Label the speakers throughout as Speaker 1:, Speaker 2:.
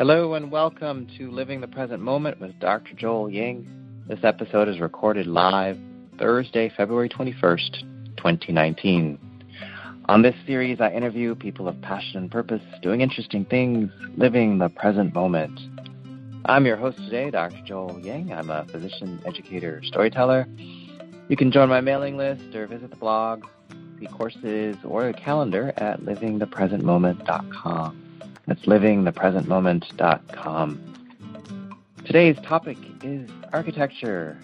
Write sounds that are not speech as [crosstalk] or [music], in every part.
Speaker 1: Hello and welcome to Living the Present Moment with Dr. Joel Ying. This episode is recorded live Thursday, February 21st, 2019. On this series, I interview people of passion and purpose, doing interesting things, living the present moment. I'm your host today, Dr. Joel Yang. I'm a physician, educator, storyteller. You can join my mailing list or visit the blog, see courses, or a calendar at livingthepresentmoment.com. That's livingthepresentmoment.com. Today's topic is architecture,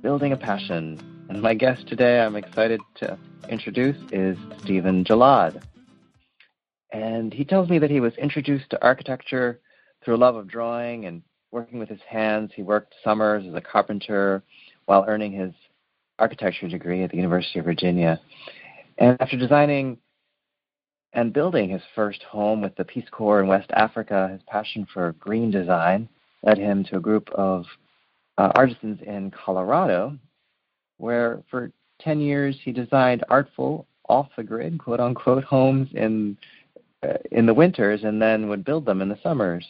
Speaker 1: building a passion. And my guest today, I'm excited to introduce, is Stephen Jalad. And he tells me that he was introduced to architecture through a love of drawing and working with his hands. He worked summers as a carpenter while earning his architecture degree at the University of Virginia. And after designing and building his first home with the Peace Corps in West Africa, his passion for green design led him to a group of uh, artisans in Colorado, where for 10 years he designed artful, off the grid, quote unquote, homes in, uh, in the winters and then would build them in the summers.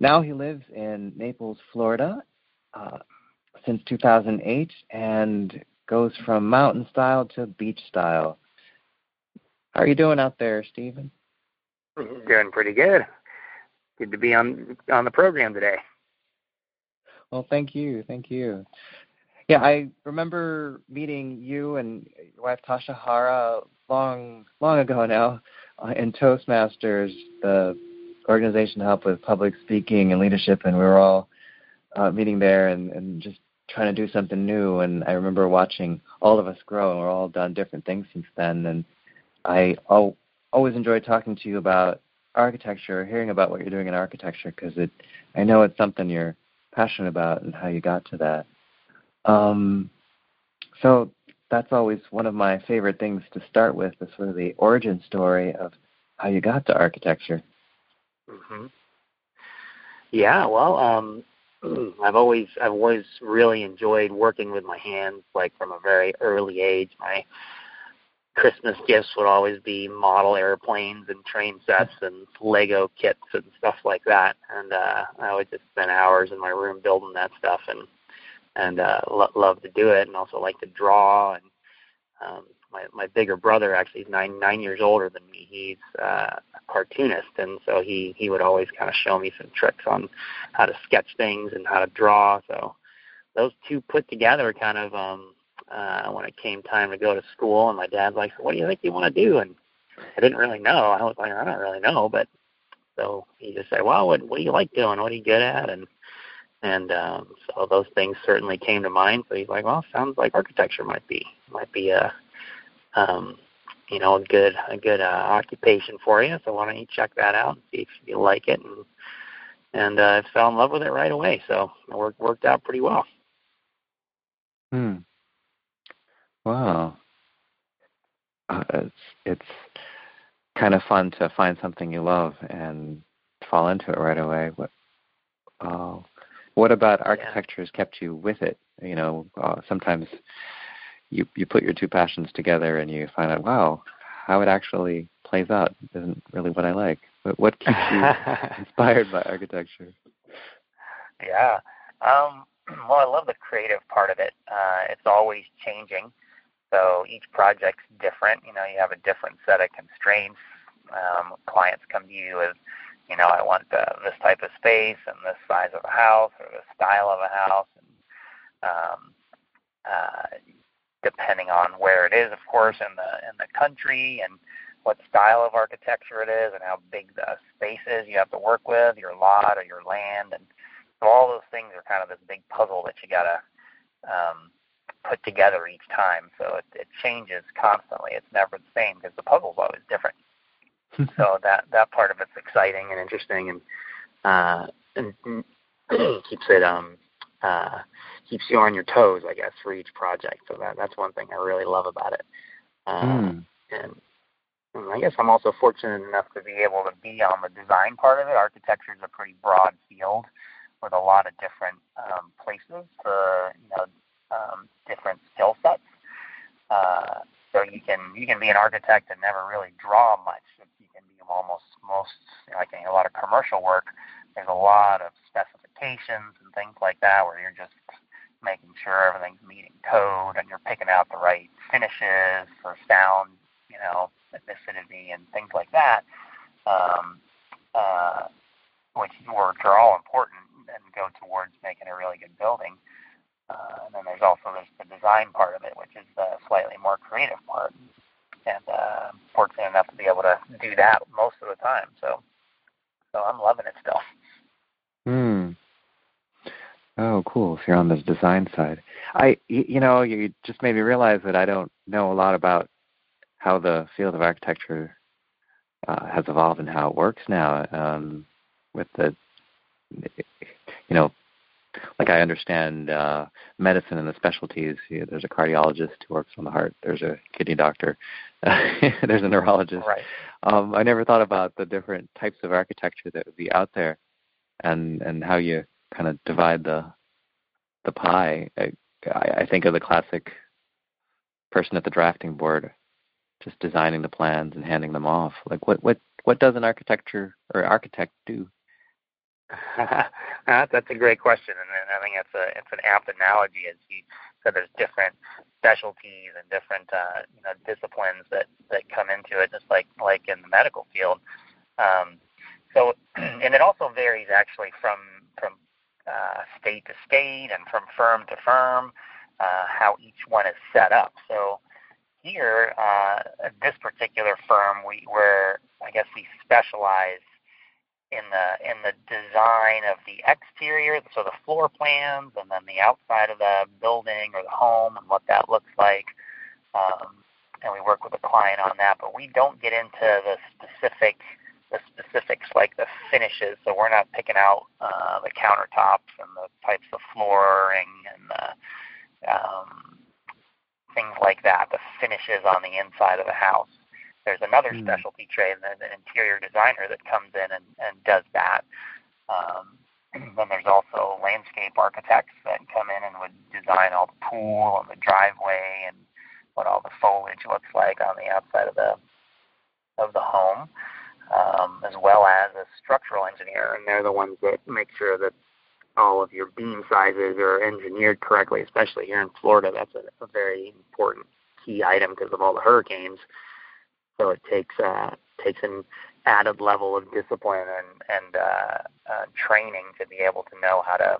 Speaker 1: Now he lives in Naples, Florida uh, since 2008 and goes from mountain style to beach style. How are you doing out there, Stephen?
Speaker 2: Doing pretty good. Good to be on on the program today.
Speaker 1: Well, thank you, thank you. Yeah, I remember meeting you and your wife Tasha Hara long long ago now uh, in Toastmasters, the organization to help with public speaking and leadership, and we were all uh, meeting there and, and just trying to do something new. And I remember watching all of us grow, and we're all done different things since then. And I al- always enjoy talking to you about architecture, hearing about what you're doing in architecture, because it I know it's something you're passionate about and how you got to that. Um, so that's always one of my favorite things to start with, the sort of the origin story of how you got to architecture.
Speaker 2: Mm-hmm. Yeah, well, um, [clears throat] I've always I've always really enjoyed working with my hands, like from a very early age. My Christmas gifts would always be model airplanes and train sets and Lego kits and stuff like that. And uh, I would just spend hours in my room building that stuff and and uh, lo- love to do it, and also like to draw. And um, my my bigger brother actually is nine nine years older than me. He's uh, a cartoonist, and so he he would always kind of show me some tricks on how to sketch things and how to draw. So those two put together kind of um uh when it came time to go to school and my dad's like what do you think you want to do? And i didn't really know. I was like i don't really know but so he just said well what what do you like doing? What are you good at? And and um so those things certainly came to mind. So he's like well sounds like architecture might be might be a um you know a good a good uh, occupation for you. So why don't you check that out and see if you like it? And and uh, I fell in love with it right away. So it worked worked out pretty well.
Speaker 1: Hmm. Wow. Uh, it's it's kind of fun to find something you love and fall into it right away. What uh, what about architecture has kept you with it? You know, uh, sometimes you you put your two passions together and you find out, wow, how it actually plays out isn't really what I like. But what keeps you [laughs] inspired by architecture?
Speaker 2: Yeah. Um, [clears throat] well, I love the creative part of it. Uh, it's always changing. So each project's different. You know, you have a different set of constraints. Um, clients come to you with, you know, I want uh, this type of space and this size of a house or this style of a house. And um, uh, depending on where it is, of course, in the in the country and what style of architecture it is and how big the space is you have to work with, your lot or your land, and so all those things are kind of this big puzzle that you gotta um, put together each time. So it, it changes constantly. It's never the same because the puzzle's always different. [laughs] so that that part of it's exciting and interesting and uh, and [clears throat] keeps it um uh, keeps you on your toes, I guess, for each project. So that that's one thing I really love about it. Uh, mm. And I guess I'm also fortunate enough to be able to be on the design part of it. Architecture is a pretty broad field with a lot of different um, places for you know um, different skill sets. Uh, so you can you can be an architect and never really draw much. You can be almost most like a lot of commercial work, there's a lot of specifications and things like that where you're just making sure everything's meeting code and you're picking out the right finishes for sound, you know, acidity and things like that, um, uh, which, which are all important and go towards making a really good building. Uh, and then there's also there's the design part of it, which is the slightly more creative part. And uh, fortunate enough to be able to do that most of the time. So, so I'm loving it still.
Speaker 1: Hmm. Oh, cool. So you're on the design side. I, you know, you just made me realize that I don't know a lot about how the field of architecture uh, has evolved and how it works now. Um, with the, you know, like I understand uh, medicine and the specialties. You know, there's a cardiologist who works on the heart. There's a kidney doctor. [laughs] there's a neurologist.
Speaker 2: Right.
Speaker 1: Um, I never thought about the different types of architecture that would be out there, and and how you kind of divide the the pie. I, I think of the classic person at the drafting board, just designing the plans and handing them off. Like what what what does an architecture or architect do? [laughs]
Speaker 2: that's a great question, and I think it's a it's an apt analogy. As you said, there's different specialties and different uh, you know disciplines that that come into it, just like like in the medical field. Um, so, [clears throat] and it also varies actually from from uh, state to state and from firm to firm uh, how each one is set up. So here, uh, this particular firm, we where I guess we specialize in the in the design of the exterior, so the floor plans, and then the outside of the building or the home and what that looks like. Um, and we work with the client on that, but we don't get into the specific the specifics like the finishes. So we're not picking out uh, the countertops and the types of flooring and the um, things like that. The finishes on the inside of the house. There's another mm. specialty trade, an, an interior designer that comes in and, and does that. Um, [clears throat] then there's also landscape architects that come in and would design all the pool and the driveway and what all the foliage looks like on the outside of the of the home, um, as well as a structural engineer, and they're the ones that make sure that all of your beam sizes are engineered correctly. Especially here in Florida, that's a, a very important key item because of all the hurricanes. So it takes uh, takes an added level of discipline and and uh, uh, training to be able to know how to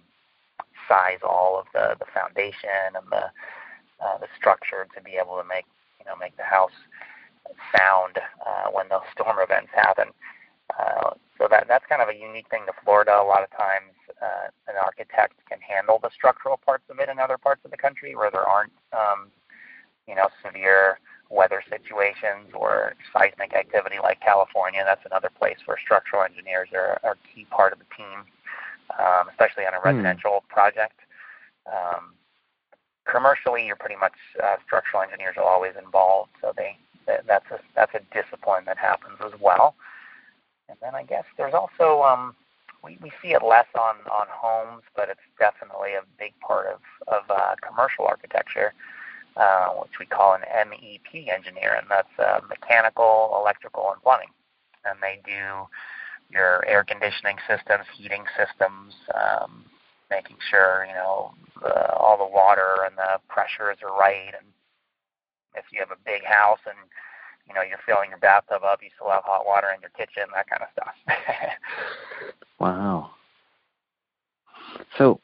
Speaker 2: size all of the the foundation and the uh, the structure to be able to make you know make the house sound uh, when those [laughs] storm events happen. Uh, so that that's kind of a unique thing to Florida. A lot of times, uh, an architect can handle the structural parts of it in other parts of the country where there aren't, um, you know, severe weather situations or seismic activity like California. That's another place where structural engineers are, are a key part of the team, um, especially on a hmm. residential mm. project. Um, commercially, you're pretty much uh, structural engineers are always involved, so they that's a that's a discipline that happens as well. And then I guess there's also um, we, we see it less on, on homes, but it's definitely a big part of of uh, commercial architecture uh, which we call an MEP engineer, and that's uh, mechanical, electrical, and plumbing. And they do your air conditioning systems, heating systems, um, making sure you know the, all the water and the pressures are right. And if you have a big house and you know you're filling your bathtub up, you still have hot water in your kitchen, that kind of stuff. [laughs]
Speaker 1: wow. So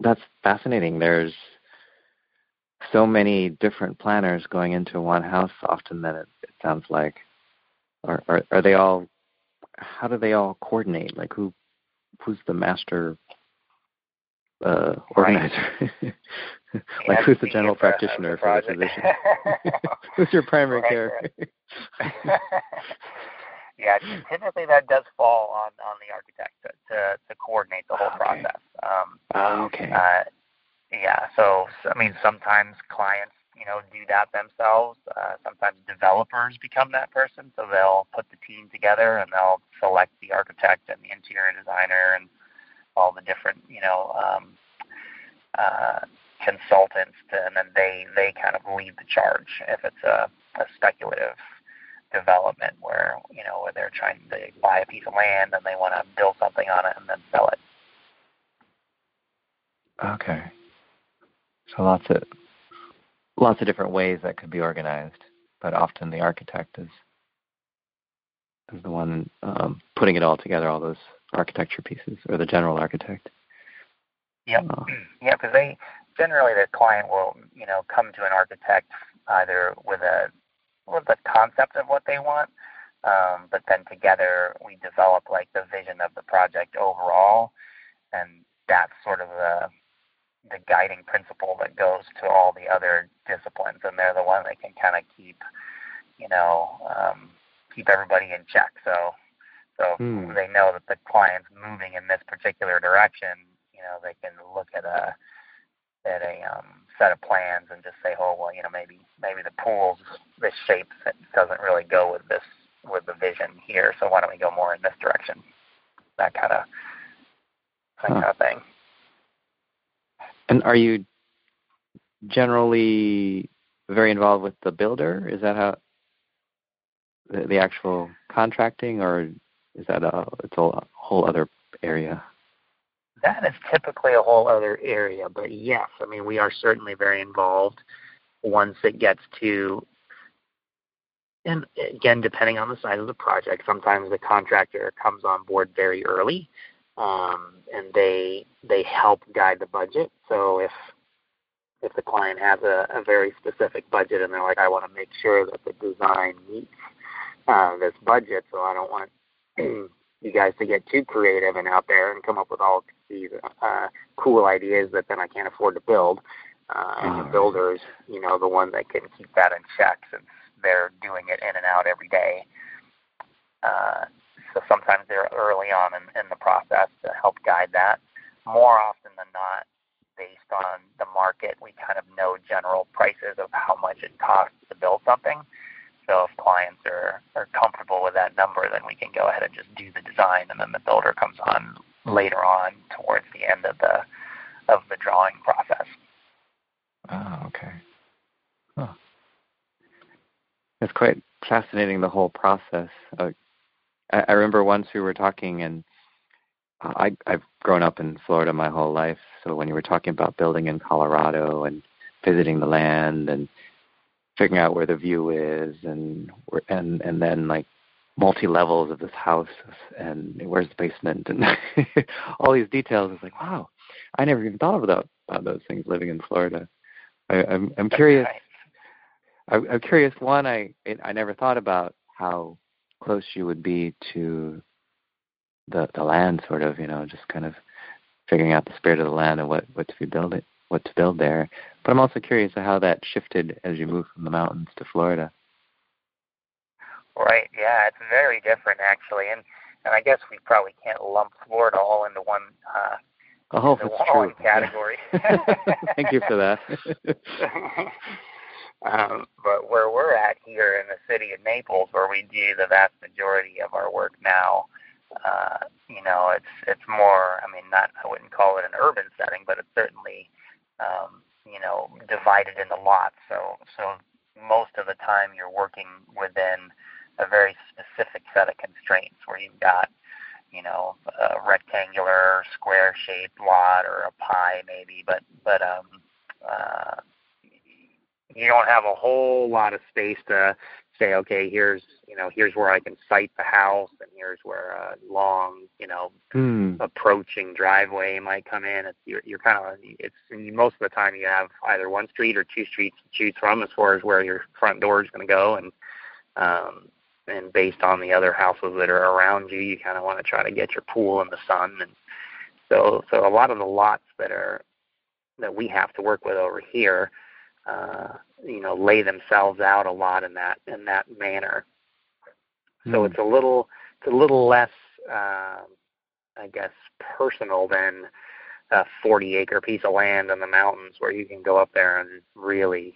Speaker 1: that's fascinating. There's so many different planners going into one house often that it, it sounds like. Are, are are they all how do they all coordinate? Like who who's the master uh organizer? Right. [laughs] like who's the general practitioner for the position? [laughs] Who's your primary right, care? right. [laughs]
Speaker 2: yeah typically that does fall on on the architect to to, to coordinate the whole okay. process um
Speaker 1: oh, okay
Speaker 2: uh, yeah, so I mean, sometimes clients, you know, do that themselves. Uh, sometimes developers become that person, so they'll put the team together and they'll select the architect and the interior designer and all the different, you know, um, uh, consultants, to, and then they they kind of lead the charge if it's a, a speculative development where you know where they're trying to buy a piece of land and they want to build something on it and then sell it.
Speaker 1: Okay. So lots of lots of different ways that could be organized, but often the architect is is the one um, putting it all together, all those architecture pieces, or the general architect.
Speaker 2: Yep. Uh, [clears throat] yeah, because they generally the client will you know come to an architect either with a with a concept of what they want, um, but then together we develop like the vision of the project overall, and that's sort of the the guiding principle that goes to all the other disciplines, and they're the one that can kind of keep, you know, um, keep everybody in check. So, so hmm. they know that the client's moving in this particular direction. You know, they can look at a at a um, set of plans and just say, oh well, you know, maybe maybe the pool's this shape that doesn't really go with this with the vision here. So why don't we go more in this direction? That kind of that huh. kind of thing.
Speaker 1: And are you generally very involved with the builder? Is that how the, the actual contracting, or is that a it's a whole other area?
Speaker 2: That is typically a whole other area, but yes, I mean we are certainly very involved once it gets to and again, depending on the size of the project, sometimes the contractor comes on board very early um, and they they help guide the budget. So if if the client has a, a very specific budget and they're like, I want to make sure that the design meets uh, this budget, so I don't want [clears throat] you guys to get too creative and out there and come up with all these uh, cool ideas that then I can't afford to build. Uh, and the builders, you know, the one that can keep that in check since they're doing it in and out every day. Uh, so sometimes they're early on in, in the process to help guide that. More often than not, based on the market, we kind of know general prices of how much it costs to build something. So if clients are, are comfortable with that number, then we can go ahead and just do the design, and then the builder comes on later on towards the end of the of the drawing process.
Speaker 1: Oh, okay. Huh. It's quite fascinating the whole process. Uh, I, I remember once we were talking, and uh, I, I've grown up in Florida my whole life. So when you were talking about building in Colorado and visiting the land and figuring out where the view is, and and and then like multi levels of this house and where's the basement and [laughs] all these details. It's like wow, I never even thought about about those things living in Florida. I, I'm I'm curious. I'm, I'm curious. One, I I never thought about how close you would be to the the land, sort of, you know, just kind of figuring out the spirit of the land and what what to be building, what to build there. But I'm also curious how that shifted as you moved from the mountains to Florida.
Speaker 2: Right. Yeah, it's very different actually, and and I guess we probably can't lump Florida all into one. Uh,
Speaker 1: oh,
Speaker 2: into
Speaker 1: that's one
Speaker 2: true. category. [laughs]
Speaker 1: Thank you for that. [laughs] [laughs]
Speaker 2: Um, but where we're at here in the city of Naples, where we do the vast majority of our work now, uh, you know, it's it's more. I mean, not I wouldn't call it an urban setting, but it's certainly, um, you know, divided into lots. So so most of the time you're working within a very specific set of constraints where you've got you know a rectangular square shaped lot or a pie maybe but but um uh you don't have a whole lot of space to say, okay, here's you know here's where I can site the house, and here's where a long you know
Speaker 1: mm.
Speaker 2: approaching driveway might come in. It's, you're you're kind of it's most of the time you have either one street or two streets to choose from as far as where your front door is going to go, and um, and based on the other houses that are around you, you kind of want to try to get your pool in the sun, and so so a lot of the lots that are that we have to work with over here uh, you know lay themselves out a lot in that in that manner. Mm. So hmm. it's a little it's a little less uh, I guess personal than a 40 acre piece of land in the mountains where you can go up there and really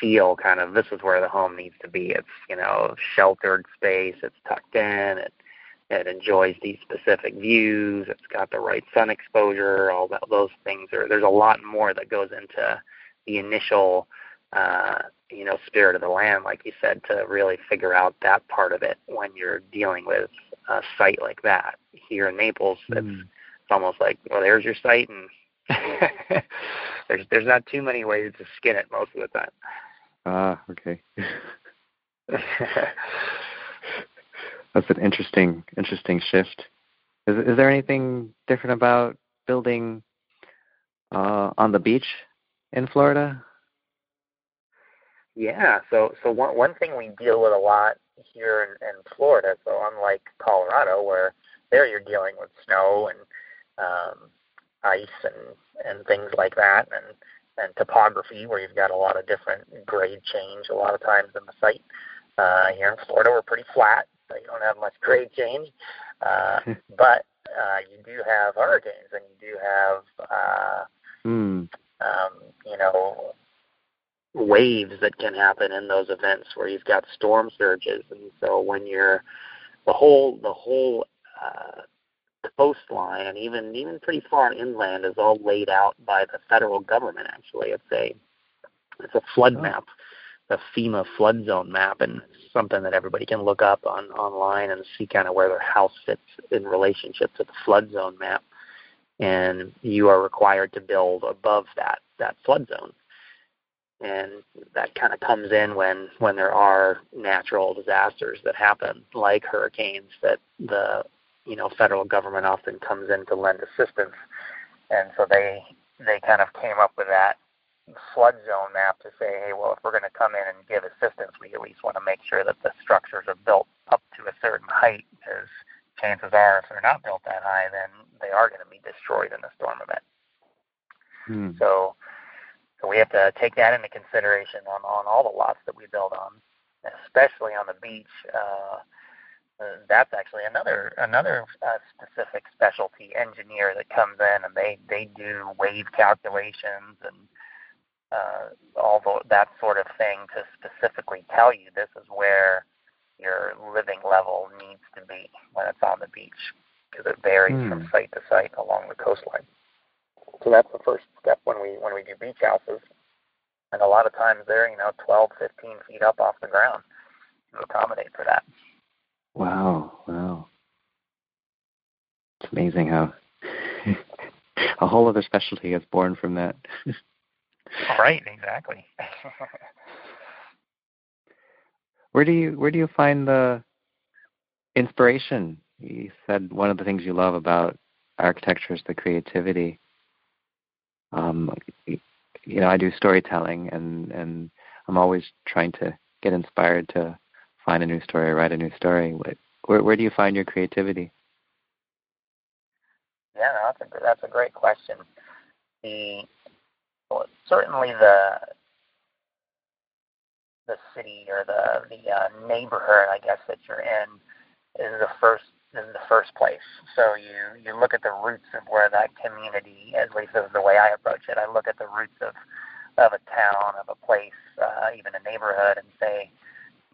Speaker 2: feel kind of this is where the home needs to be. It's you know sheltered space. It's tucked in. It it enjoys these specific views. It's got the right sun exposure. All that, those things are. There's a lot more that goes into the initial uh, you know, spirit of the land, like you said, to really figure out that part of it when you're dealing with a site like that. Here in Naples, mm. it's, it's almost like, well, there's your site, and [laughs] there's there's not too many ways to skin it most of the time.
Speaker 1: Ah, okay. That's an interesting interesting shift. Is is there anything different about building uh, on the beach in Florida?
Speaker 2: Yeah, so so one one thing we deal with a lot here in, in Florida. So unlike Colorado, where there you're dealing with snow and um, ice and and things like that, and and topography where you've got a lot of different grade change a lot of times in the site. Uh, here in Florida, we're pretty flat, so you don't have much [laughs] grade change. Uh, [laughs] but uh, you do have hurricanes, and you do have uh, mm. Um, you know waves that can happen in those events where you've got storm surges, and so when you're the whole the whole uh, coastline and even even pretty far inland is all laid out by the federal government. Actually, it's a it's a flood oh. map, the FEMA flood zone map, and something that everybody can look up on online and see kind of where their house fits in relationship to the flood zone map. And you are required to build above that that flood zone. And that kind of comes in when when there are natural disasters that happen like hurricanes that the you know federal government often comes in to lend assistance, and so they they kind of came up with that flood zone map to say, hey, well, if we're going to come in and give assistance, we at least want to make sure that the structures are built up to a certain height, because chances are, if they're not built that high, then they are going to be destroyed in a storm event. Hmm. So, so we have to take that into consideration on on all the lots that we build on, especially on the beach. Uh, uh, that's actually another another uh, specific specialty engineer that comes in and they they do wave calculations and uh, all the, that sort of thing to specifically tell you this is where your living level needs to be when it's on the beach because it varies mm. from site to site along the coastline. So that's the first step when we when we do beach houses, and a lot of times they're you know 12, 15 feet up off the ground to accommodate for that.
Speaker 1: Wow, wow. It's amazing how [laughs] a whole other specialty is born from that. [laughs]
Speaker 2: right, exactly. [laughs]
Speaker 1: where do you where do you find the inspiration? You said one of the things you love about architecture is the creativity. Um, you know, I do storytelling, and and I'm always trying to get inspired to find a new story, write a new story? Where where do you find your creativity?
Speaker 2: Yeah, that's a that's a great question. The well, certainly the the city or the the uh, neighborhood, I guess that you're in, is the first is the first place. So you you look at the roots of where that community, at least this is the way I approach it. I look at the roots of of a town, of a place, uh, even a neighborhood, and say,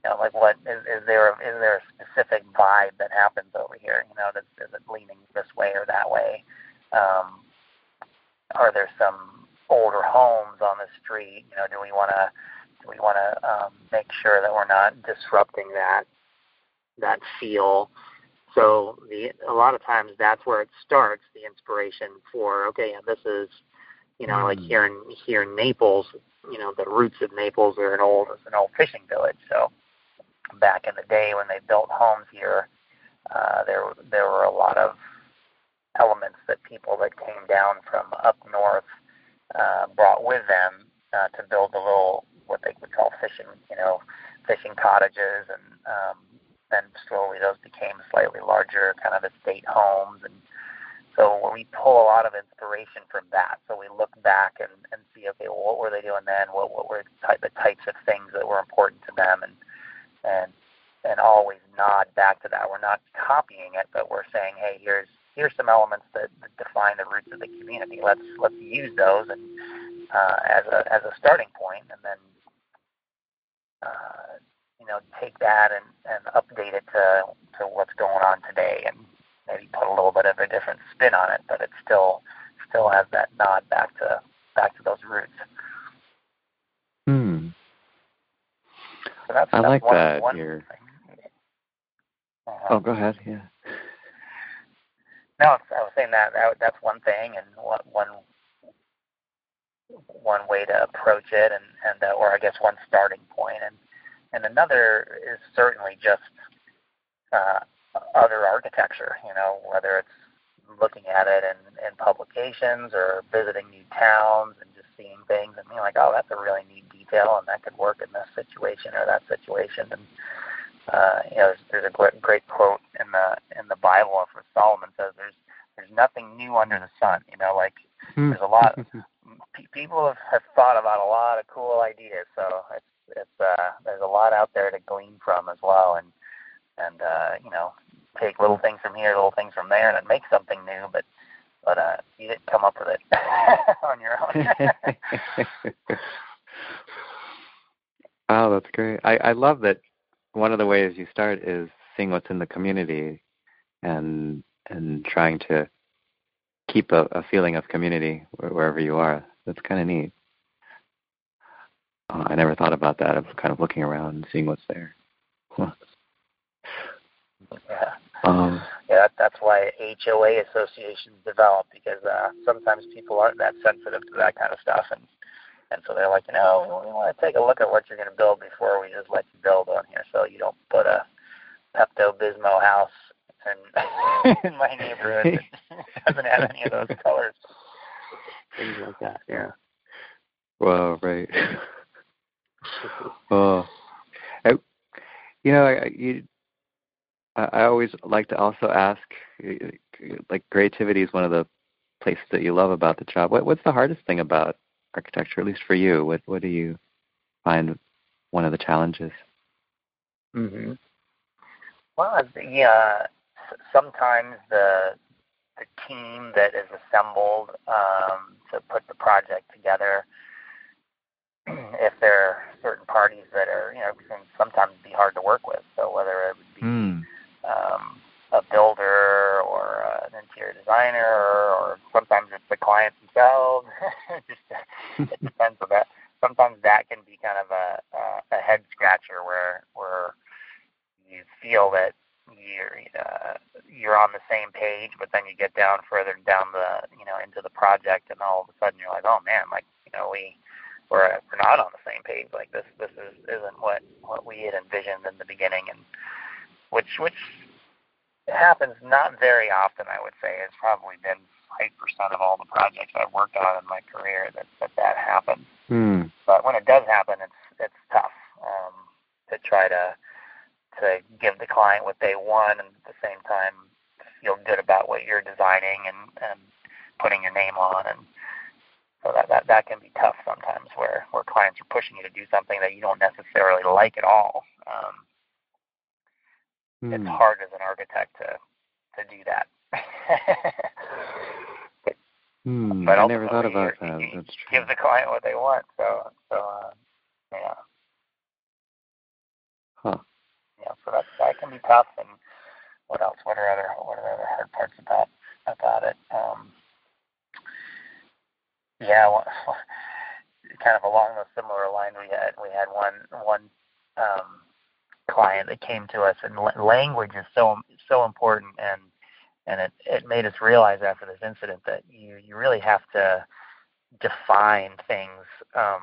Speaker 2: you know, like what is, is there a, is there a specific vibe that happens over here? You know, does, is it leaning this way or that way? Um, are there some older homes on the street? You know, do we want to we want to um, make sure that we're not disrupting that that feel? So the a lot of times that's where it starts. The inspiration for okay, yeah, this is you know, mm. like here in here in Naples, you know, the roots of Naples are an old it's an old fishing village. So back in the day when they built homes here, uh, there there were a lot of elements that people that came down from up north uh, brought with them uh, to build a little what they would call fishing, you know, fishing cottages, and um, then slowly those became slightly larger kind of estate homes, and so we pull a lot of inspiration from that. So we look back and, and see, okay, well, what were they doing then? What what were the, type, the types of things that were important to them, and and and always nod back to that. We're not copying it, but we're saying, hey, here's here's some elements that, that define the roots of the community. Let's let's use those and uh, as a as a starting point, and then uh, you know take that and, and update it to to what's going on today, and maybe put a little bit of a different spin on it, but it still still has that nod back to back to those roots.
Speaker 1: Hmm.
Speaker 2: So that's,
Speaker 1: I
Speaker 2: that's
Speaker 1: like
Speaker 2: one,
Speaker 1: that.
Speaker 2: One
Speaker 1: You're...
Speaker 2: uh
Speaker 1: Oh, go ahead. Yeah.
Speaker 2: No, I was saying that, that that's one thing, and what one one way to approach it, and and uh, or I guess one starting point, and and another is certainly just uh, other architecture. You know, whether it's looking at it in, in publications or visiting new towns and just seeing things and being like, oh, that's a really neat detail, and that could work in this situation or that situation, and uh, you know, there's, there's a great, great quote in the in the Bible where Solomon says, "There's there's nothing new under the sun." You know, like there's a lot. [laughs] People have, have thought about a lot of cool ideas, so it's it's uh, there's a lot out there to glean from as well, and and uh, you know, take little things from here, little things from there, and then make something new. But but uh, you didn't come up with it [laughs] on your own. [laughs]
Speaker 1: oh, that's great. I, I love that one of the ways you start is seeing what's in the community and and trying to keep a, a feeling of community wherever you are. That's kind of neat. Uh, I never thought about that of kind of looking around and seeing what's there.
Speaker 2: yeah.
Speaker 1: Um,
Speaker 2: yeah, that, that's why HOA associations develop because uh, sometimes people aren't that sensitive to that kind of stuff, and and so they're like, you know, we want to take a look at what you're going to build before we just let you build on here, so you don't put a Pepto Bismol house in, [laughs] in my neighborhood that [laughs] doesn't have any of those colors. Things like that. Yeah.
Speaker 1: Well, right. [laughs] oh, I, you know, I, you, I always like to also ask, like, creativity is one of the places that you love about the job. What, what's the hardest thing about architecture, at least for you? What What do you find one of the challenges?
Speaker 2: Mm-hmm. Well, yeah. Sometimes the the team that is assembled um, to put the project together, [clears throat] if there are certain parties that are, you know, can sometimes be hard to work with. So whether it would be
Speaker 1: mm.
Speaker 2: um, a builder or uh, an interior designer, or, or sometimes it's the clients themselves. [laughs] it just it [laughs] depends on that. Sometimes that can be kind of a a, a head scratcher where where you feel that you're uh, you're on the same page, but then you get down further down the you know into the project, and all of a sudden you're like, oh man, like you know we we're we're not on the same page. Like this this is isn't what what we had envisioned in the beginning, and which which happens not very often. I would say it's probably been five percent of all the projects I've worked on in my career that that that happens.
Speaker 1: Hmm.
Speaker 2: But when it does happen, it's it's tough um, to try to to give the client what they want and at the same time feel good about what you're designing and, and putting your name on and so that, that that can be tough sometimes where where clients are pushing you to do something that you don't necessarily like at all um, mm. it's hard as an architect to to do that [laughs]
Speaker 1: but, mm, but I never thought about that. That's true.
Speaker 2: Give the client what they want. So, so uh, yeah.
Speaker 1: Huh
Speaker 2: you know, so that that can be tough. And what else? What are other what are other hard parts about about it? Um, yeah, well, [laughs] kind of along the similar line, we had we had one one um, client that came to us, and language is so so important, and and it it made us realize after this incident that you you really have to define things um,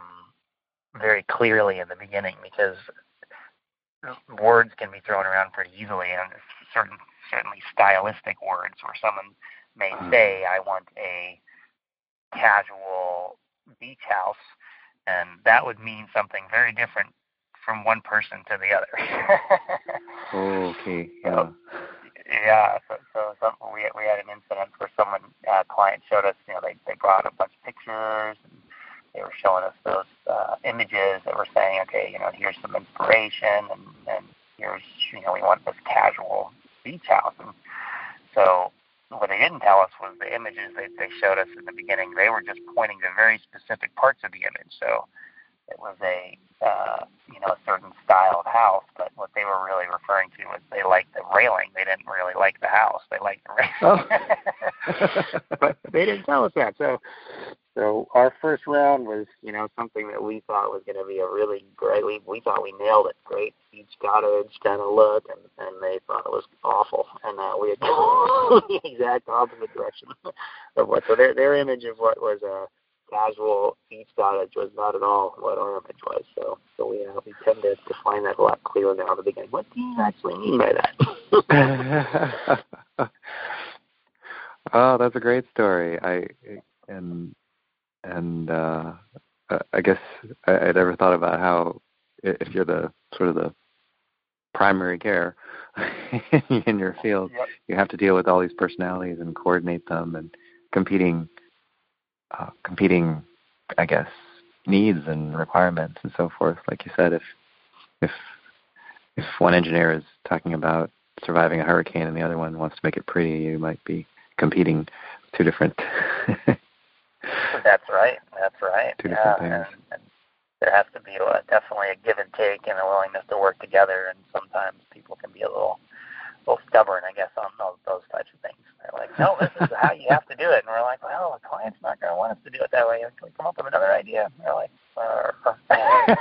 Speaker 2: very clearly in the beginning because words can be thrown around pretty easily, and certain certainly stylistic words where someone may hmm. say, "I want a casual beach house," and that would mean something very different from one person to the other. [laughs]
Speaker 1: okay.
Speaker 2: Yeah. So, yeah. So, so some, we we had an incident where someone uh, client showed us, you know, they they brought a bunch of pictures and they were showing us those uh, images that were saying, okay, you know, here's some inspiration, and, and here's, you know, we want this casual beach house. And so what they didn't tell us was the images they, they showed us in the beginning. They were just pointing to very specific parts of the image. So it was a, uh, you know, a certain style of house, but what they were really referring to was they liked the railing. They didn't really like the house. They liked the railing. Oh. [laughs] but they didn't tell us that. So so our first round was, you know, something that we thought was going to be a really great. We we thought we nailed it. Great beach cottage kind of look, and and they thought it was awful, and uh, we had gone [laughs] the exact opposite direction [laughs] of what. So their their image of what was a casual beach cottage was not at all what our image was. So so we uh, we tend to define that a lot clearer now at the beginning. What do you actually mean by that? [laughs]
Speaker 1: oh, that's a great story. I and and uh, I guess I'd ever thought about how if you're the sort of the primary care [laughs] in your field, yep. you have to deal with all these personalities and coordinate them and competing, uh, competing, I guess, needs and requirements and so forth. Like you said, if if if one engineer is talking about surviving a hurricane and the other one wants to make it pretty, you might be competing two different [laughs]
Speaker 2: That's right. That's right. Two yeah, and, and there has to be a, definitely a give and take and a willingness to work together. And sometimes people can be a little, a little stubborn, I guess, on those those types of things. They're like, no, this is how you have to do it, and we're like, well, the client's not going to want us to do it that way. Can we come up with another idea? And they're like, uh. [laughs]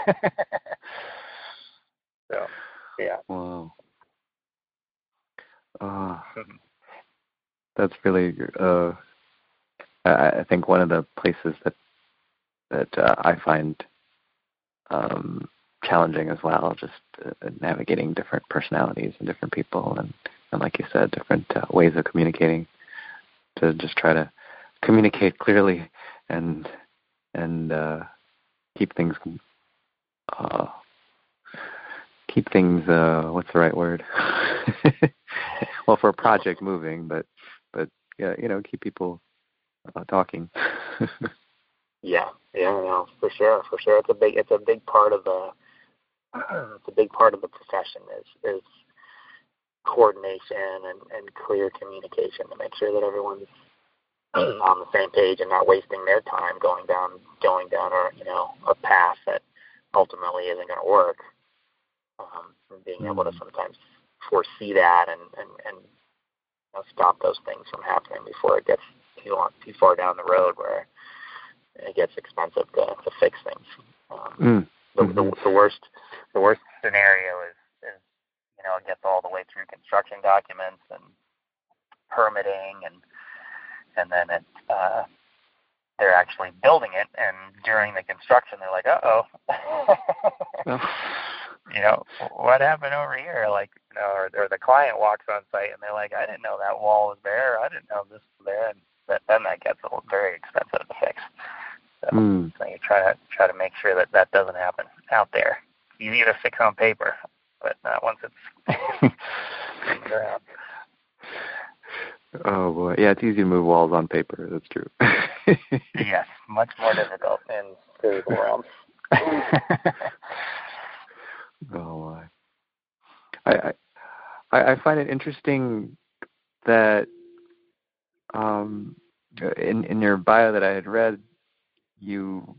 Speaker 2: so, yeah.
Speaker 1: Wow. Uh, [laughs] that's really uh, one of the places that that uh, I find um, challenging as well, just uh, navigating different personalities and different people, and, and like you said, different uh, ways of communicating. To just try to communicate clearly and and uh, keep things uh, keep things uh, what's the right word? [laughs] well, for a project moving, but but yeah, you know, keep people about talking. [laughs]
Speaker 2: yeah, yeah, no, for sure, for sure. It's a big, it's a big part of the, [clears throat] it's a big part of the profession is is coordination and and clear communication to make sure that everyone's [clears throat] on the same page and not wasting their time going down going down a you know a path that ultimately isn't going to work. Um, and being able to mm-hmm. sometimes foresee that and and and know, stop those things from happening before it gets too long, too far down the road where it gets expensive to, to fix things. Um, mm. the, mm-hmm. the, the worst the worst scenario is is you know it gets all the way through construction documents and permitting and and then it uh, they're actually building it and during the construction they're like uh oh [laughs] you know what happened over here like you know or, or the client walks on site and they're like i didn't know that wall was there i didn't know this was there and that then that gets a very expensive to fix. So, mm. so you try to try to make sure that that doesn't happen out there. It's easy to fix on paper, but not once it's [laughs] around.
Speaker 1: Oh boy, yeah, it's easy to move walls on paper. That's true.
Speaker 2: yes, much more difficult in physical realms. [laughs]
Speaker 1: oh my. I, I I find it interesting that um, in in your bio that I had read, you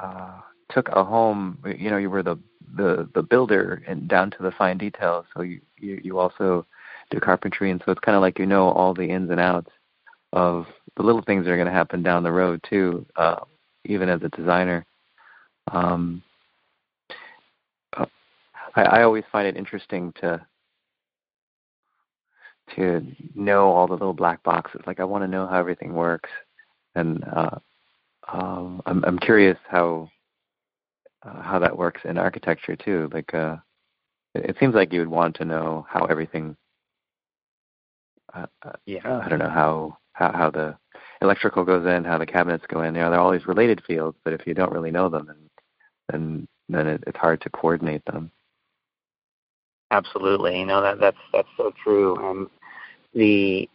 Speaker 1: uh, took a home. You know, you were the the the builder and down to the fine details. So you you, you also do carpentry, and so it's kind of like you know all the ins and outs of the little things that are going to happen down the road too. Uh, even as a designer, um, I, I always find it interesting to to know all the little black boxes. Like I want to know how everything works, and uh, um, I'm I'm curious how uh, how that works in architecture too. Like uh, it, it seems like you would want to know how everything. Uh, uh, yeah, I don't know how how how the electrical goes in, how the cabinets go in. You know, they're all these related fields, but if you don't really know them, then then then it, it's hard to coordinate them.
Speaker 2: Absolutely, you know that that's that's so true. And the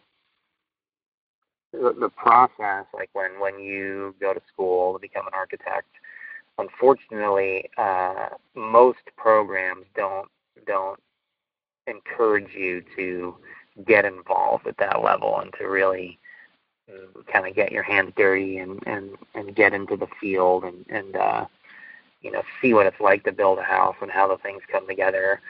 Speaker 2: the process, like when when you go to school to become an architect, unfortunately, uh, most programs don't don't encourage you to get involved at that level and to really kind of get your hands dirty and and and get into the field and and uh, you know see what it's like to build a house and how the things come together.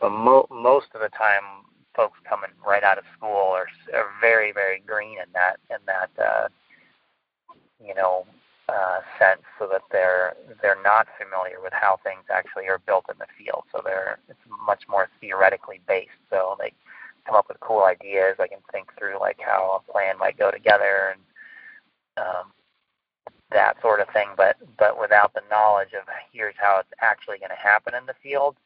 Speaker 2: But mo- most of the time, folks coming right out of school are, are very very green in that in that uh, you know, uh, sense so that they're they're not familiar with how things actually are built in the field. So they're it's much more theoretically based. So they come up with cool ideas. I can think through like how a plan might go together and um, that sort of thing. But but without the knowledge of here's how it's actually going to happen in the field,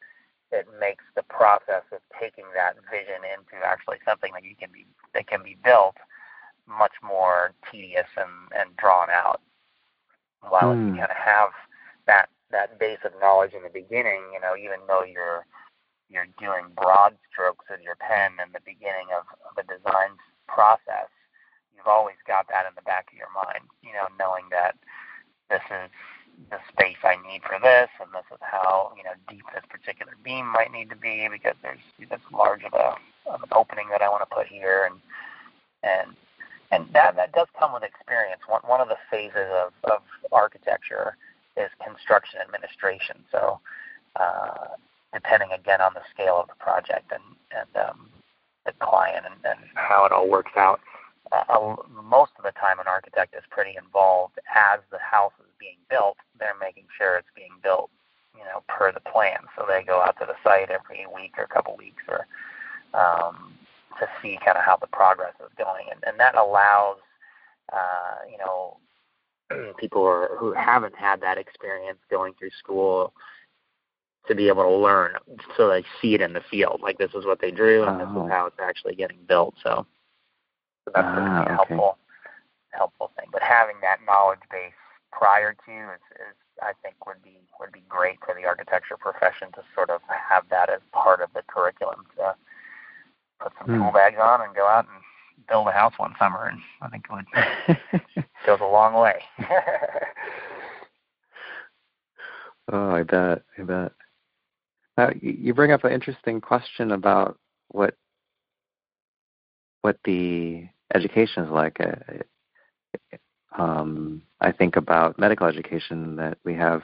Speaker 2: it makes the process of taking that vision into actually something that you can be that can be built much more tedious and, and drawn out. While mm. you kind of have that that base of knowledge in the beginning, you know, even though you're you're doing broad strokes with your pen in the beginning of, of a design process, you've always got that in the back of your mind, you know, knowing that this is the space I need for this, and this is how you know deep this particular beam might need to be because there's this large of a of an opening that I want to put here, and and and that that does come with experience. One one of the phases of of architecture is construction administration. So uh, depending again on the scale of the project and and um, the client and, and how it all works out. Uh, most of the time, an architect is pretty involved as the house is being built. They're making sure it's being built, you know, per the plan. So they go out to the site every week or a couple weeks or um, to see kind of how the progress is going, and, and that allows, uh, you know, [clears throat] people who, are, who haven't had that experience going through school to be able to learn so they see it in the field like this is what they drew and oh. this is oh. how it's actually getting built so, so that's ah, a okay. helpful helpful thing but having that knowledge base prior to is, is I think would be would be great for the architecture profession to sort of have that as part of the curriculum to put some tool hmm. bags on and go out and build a house one summer and I think it would [laughs] goes a long way. [laughs]
Speaker 1: oh, I bet. I bet. Uh, you bring up an interesting question about what what the education is like. Uh, um, I think about medical education that we have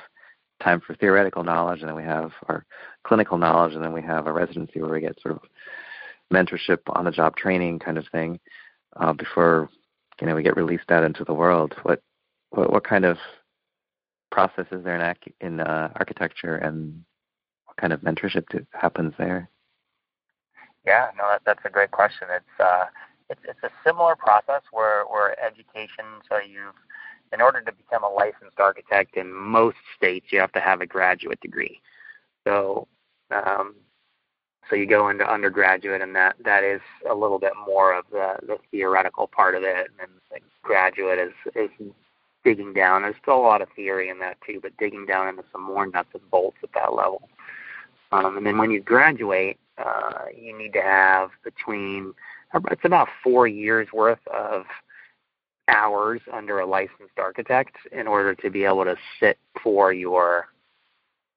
Speaker 1: time for theoretical knowledge, and then we have our clinical knowledge, and then we have a residency where we get sort of mentorship, on the job training kind of thing uh, before you know we get released out into the world. What what, what kind of process is there in, in uh, architecture, and what kind of mentorship happens there?
Speaker 2: Yeah, no, that, that's a great question. It's uh, it's it's a similar process where where education. So you've in order to become a licensed architect in most states, you have to have a graduate degree. So um, so you go into undergraduate, and that that is a little bit more of the the theoretical part of it, and the graduate is is digging down. There's still a lot of theory in that too, but digging down into some more nuts and bolts at that level. Um, and then when you graduate, uh, you need to have between it's about four years worth of hours under a licensed architect in order to be able to sit for your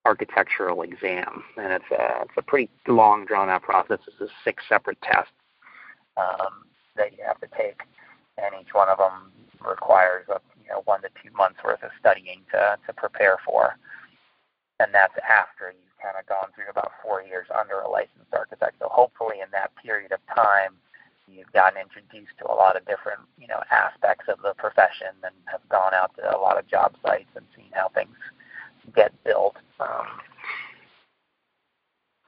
Speaker 2: architectural exam. And it's a it's a pretty long drawn out process. It's six separate tests um, that you have to take, and each one of them requires a, you know one to two months worth of studying to to prepare for. And that's after you've kind of gone through about four years under a licensed architect. So hopefully, in that period of time, you've gotten introduced to a lot of different, you know, aspects of the profession and have gone out to a lot of job sites and seen how things get built. Um,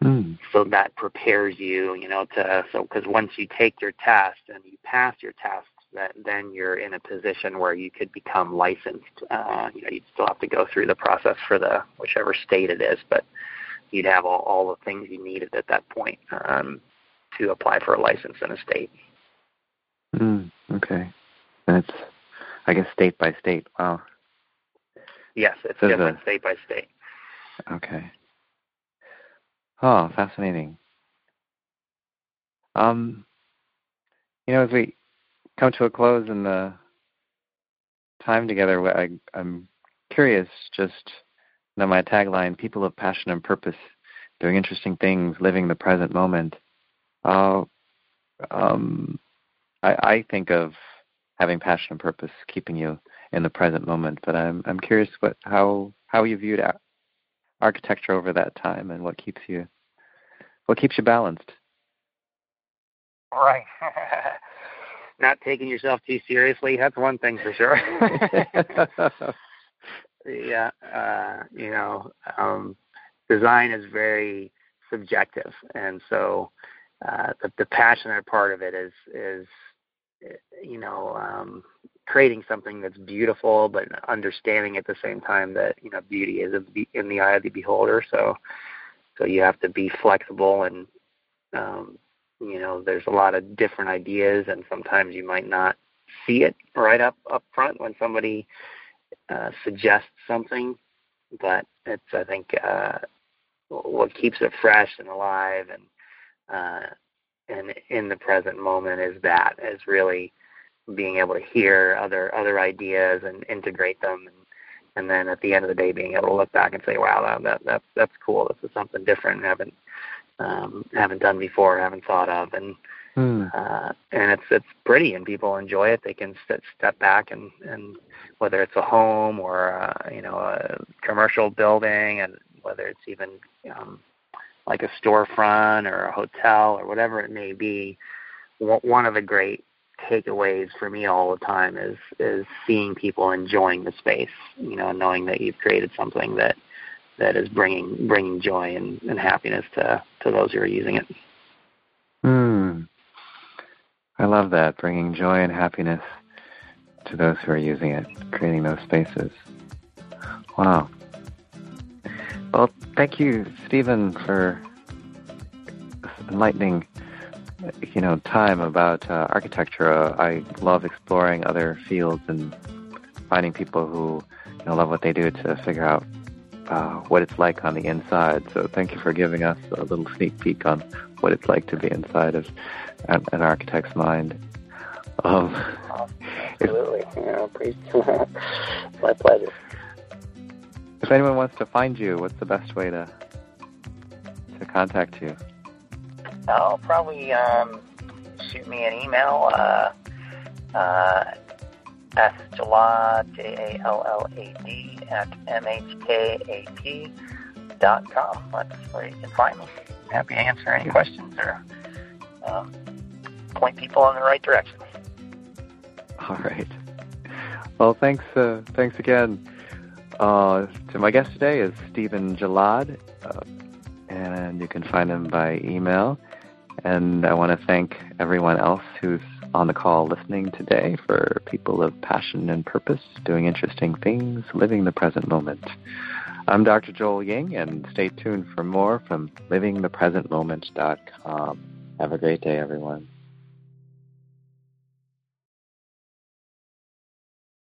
Speaker 1: hmm.
Speaker 2: So that prepares you, you know, to so because once you take your test and you pass your test, that then you're in a position where you could become licensed. Uh, you know, you'd still have to go through the process for the whichever state it is, but you'd have all, all the things you needed at that point um, to apply for a license in a state.
Speaker 1: Mm, okay. And it's, I guess, state by state. Wow.
Speaker 2: Yes, it's so different the, state by state.
Speaker 1: Okay. Oh, fascinating. Um, you know, as we come to a close in the time together, I, I'm curious just now my tagline, people of passion and purpose, doing interesting things, living the present moment. Uh, um, I, I think of having passion and purpose keeping you in the present moment, but I'm I'm curious what how how you viewed architecture over that time and what keeps you what keeps you balanced.
Speaker 2: Right. [laughs] not taking yourself too seriously. That's one thing for sure. [laughs] yeah, uh, you know, um, design is very subjective, and so uh, the, the passionate part of it is is you know um, creating something that's beautiful, but understanding at the same time that you know beauty is in the eye of the beholder. So so you have to be flexible and um, you know there's a lot of different ideas, and sometimes you might not see it right up up front when somebody uh, suggests something, but it's I think uh, what keeps it fresh and alive and uh, and in the present moment is that is really being able to hear other other ideas and integrate them and and then at the end of the day being able to look back and say wow that that, that that's cool. This is something different haven't um haven't done before haven't thought of. And hmm. uh and it's it's pretty and people enjoy it. They can st- step back and and whether it's a home or uh, you know a commercial building and whether it's even um like a storefront or a hotel or whatever it may be, one of the great takeaways for me all the time is is seeing people enjoying the space, you know, knowing that you've created something that that is bringing bringing joy and, and happiness to to those who are using it.
Speaker 1: Hmm. I love that bringing joy and happiness to those who are using it, creating those spaces. Wow. Well, thank you, Stephen, for enlightening, you know, time about uh, architecture. Uh, I love exploring other fields and finding people who, you know, love what they do to figure out uh, what it's like on the inside. So thank you for giving us a little sneak peek on what it's like to be inside of an, an architect's mind.
Speaker 2: Um, [laughs] Absolutely. Yeah, [laughs] My pleasure
Speaker 1: anyone wants to find you, what's the best way to to contact you?
Speaker 2: I'll probably um, shoot me an email. Uh, uh, Jallad, J-A-L-L-A-D, at M-H-K-A-P dot com. That's where you can find me. happy to answer any questions or um, point people in the right direction.
Speaker 1: All right. Well, thanks. Uh, thanks again. Uh, my guest today is Stephen Jallad, uh, and you can find him by email. And I want to thank everyone else who's on the call listening today for people of passion and purpose, doing interesting things, living the present moment. I'm Dr. Joel Ying, and stay tuned for more from livingthepresentmoment.com. Have a great day, everyone.